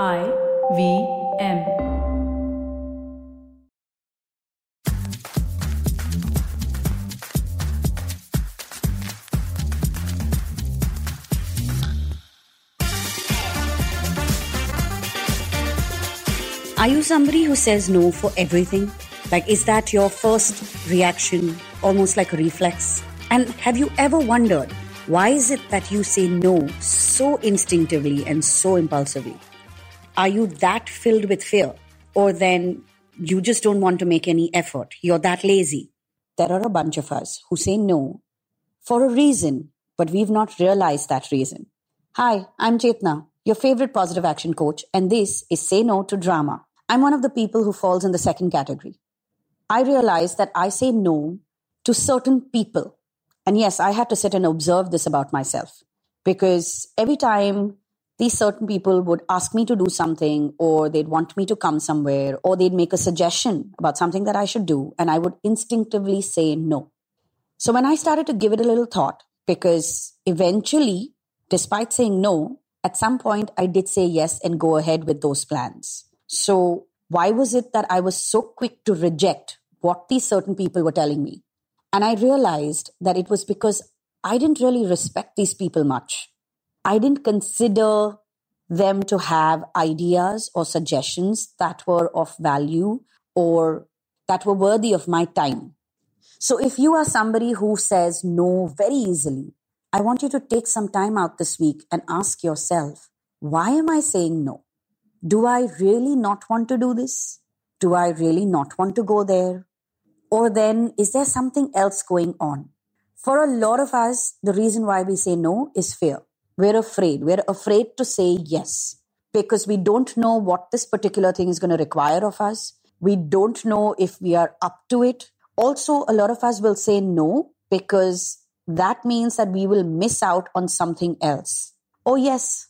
I V M. Are you somebody who says no for everything? Like, is that your first reaction, almost like a reflex? And have you ever wondered why is it that you say no so instinctively and so impulsively? Are you that filled with fear? Or then you just don't want to make any effort? You're that lazy? There are a bunch of us who say no for a reason, but we've not realized that reason. Hi, I'm Chetna, your favorite positive action coach, and this is Say No to Drama. I'm one of the people who falls in the second category. I realize that I say no to certain people. And yes, I had to sit and observe this about myself because every time these certain people would ask me to do something or they'd want me to come somewhere or they'd make a suggestion about something that I should do, and I would instinctively say no. So when I started to give it a little thought, because eventually, despite saying no, at some point I did say yes and go ahead with those plans. So, why was it that I was so quick to reject what these certain people were telling me? And I realized that it was because I didn't really respect these people much. I didn't consider them to have ideas or suggestions that were of value or that were worthy of my time. So, if you are somebody who says no very easily, I want you to take some time out this week and ask yourself, why am I saying no? do I really not want to do this? Do I really not want to go there? Or then is there something else going on? For a lot of us, the reason why we say no is fear. We're afraid. We're afraid to say yes because we don't know what this particular thing is going to require of us. We don't know if we are up to it. Also, a lot of us will say no because that means that we will miss out on something else. Oh, yes,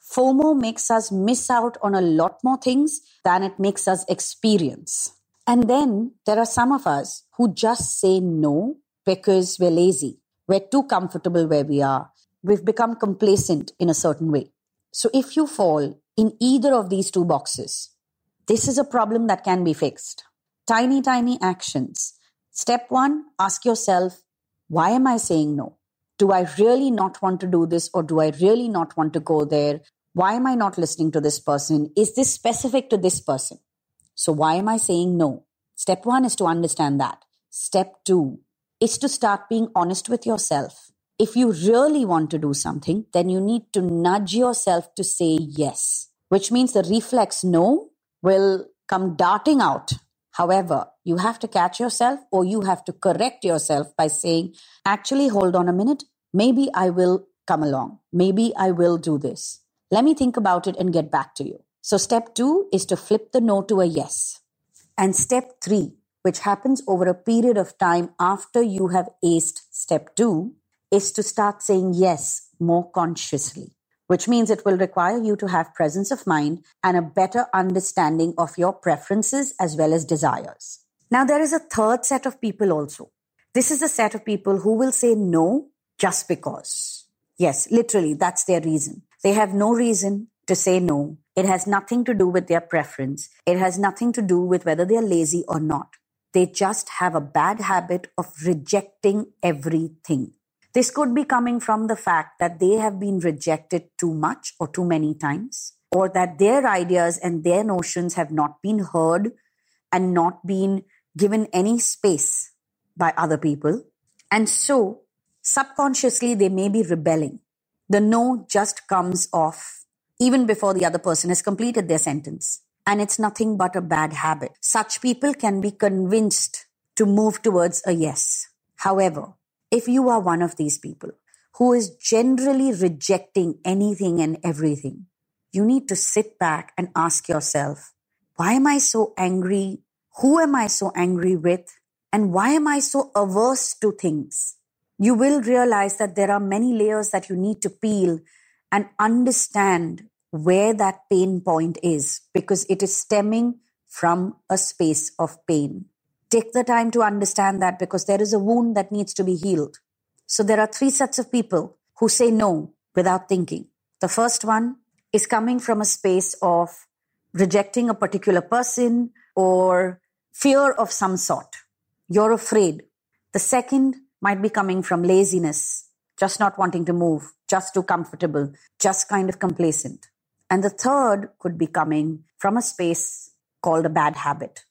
FOMO makes us miss out on a lot more things than it makes us experience. And then there are some of us who just say no because we're lazy. We're too comfortable where we are. We've become complacent in a certain way. So if you fall in either of these two boxes, this is a problem that can be fixed. Tiny, tiny actions. Step one, ask yourself, why am I saying no? Do I really not want to do this or do I really not want to go there? Why am I not listening to this person? Is this specific to this person? So why am I saying no? Step one is to understand that. Step two is to start being honest with yourself. If you really want to do something, then you need to nudge yourself to say yes, which means the reflex no will come darting out. However, you have to catch yourself or you have to correct yourself by saying, actually, hold on a minute. Maybe I will come along. Maybe I will do this. Let me think about it and get back to you. So, step two is to flip the no to a yes. And step three, which happens over a period of time after you have aced step two, is to start saying yes more consciously, which means it will require you to have presence of mind and a better understanding of your preferences as well as desires. Now, there is a third set of people also. This is a set of people who will say no just because. Yes, literally, that's their reason. They have no reason to say no. It has nothing to do with their preference. It has nothing to do with whether they're lazy or not. They just have a bad habit of rejecting everything. This could be coming from the fact that they have been rejected too much or too many times, or that their ideas and their notions have not been heard and not been given any space by other people. And so, subconsciously, they may be rebelling. The no just comes off even before the other person has completed their sentence. And it's nothing but a bad habit. Such people can be convinced to move towards a yes. However, if you are one of these people who is generally rejecting anything and everything, you need to sit back and ask yourself, why am I so angry? Who am I so angry with? And why am I so averse to things? you will realize that there are many layers that you need to peel and understand where that pain point is because it is stemming from a space of pain. Take the time to understand that because there is a wound that needs to be healed. So there are three sets of people who say no without thinking. The first one is coming from a space of rejecting a particular person or fear of some sort. You're afraid. The second might be coming from laziness, just not wanting to move, just too comfortable, just kind of complacent. And the third could be coming from a space called a bad habit.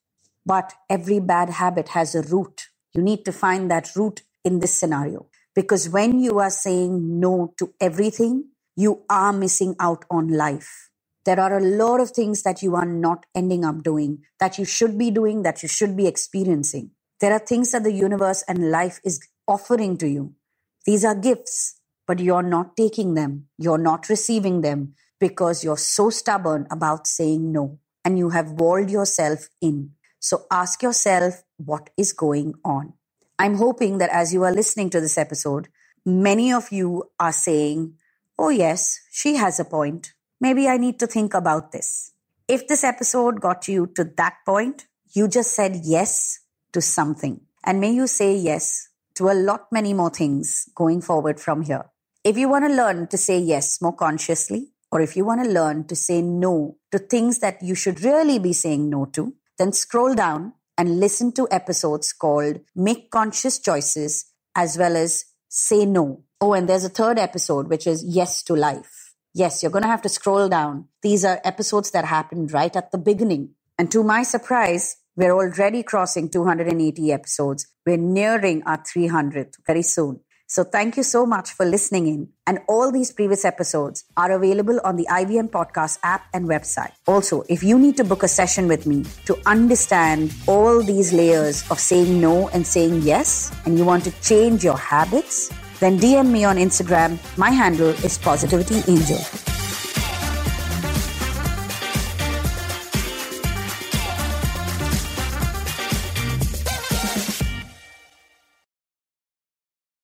But every bad habit has a root. You need to find that root in this scenario. Because when you are saying no to everything, you are missing out on life. There are a lot of things that you are not ending up doing, that you should be doing, that you should be experiencing. There are things that the universe and life is offering to you. These are gifts, but you're not taking them. You're not receiving them because you're so stubborn about saying no and you have walled yourself in. So ask yourself what is going on. I'm hoping that as you are listening to this episode, many of you are saying, Oh, yes, she has a point. Maybe I need to think about this. If this episode got you to that point, you just said yes to something. And may you say yes to a lot many more things going forward from here. If you want to learn to say yes more consciously, or if you want to learn to say no to things that you should really be saying no to, then scroll down and listen to episodes called Make Conscious Choices as well as Say No. Oh, and there's a third episode, which is Yes to Life. Yes, you're going to have to scroll down. These are episodes that happened right at the beginning. And to my surprise, we're already crossing 280 episodes. We're nearing our 300th very soon. So thank you so much for listening in. And all these previous episodes are available on the IVM Podcast app and website. Also, if you need to book a session with me to understand all these layers of saying no and saying yes, and you want to change your habits, then DM me on Instagram. My handle is Positivity Angel.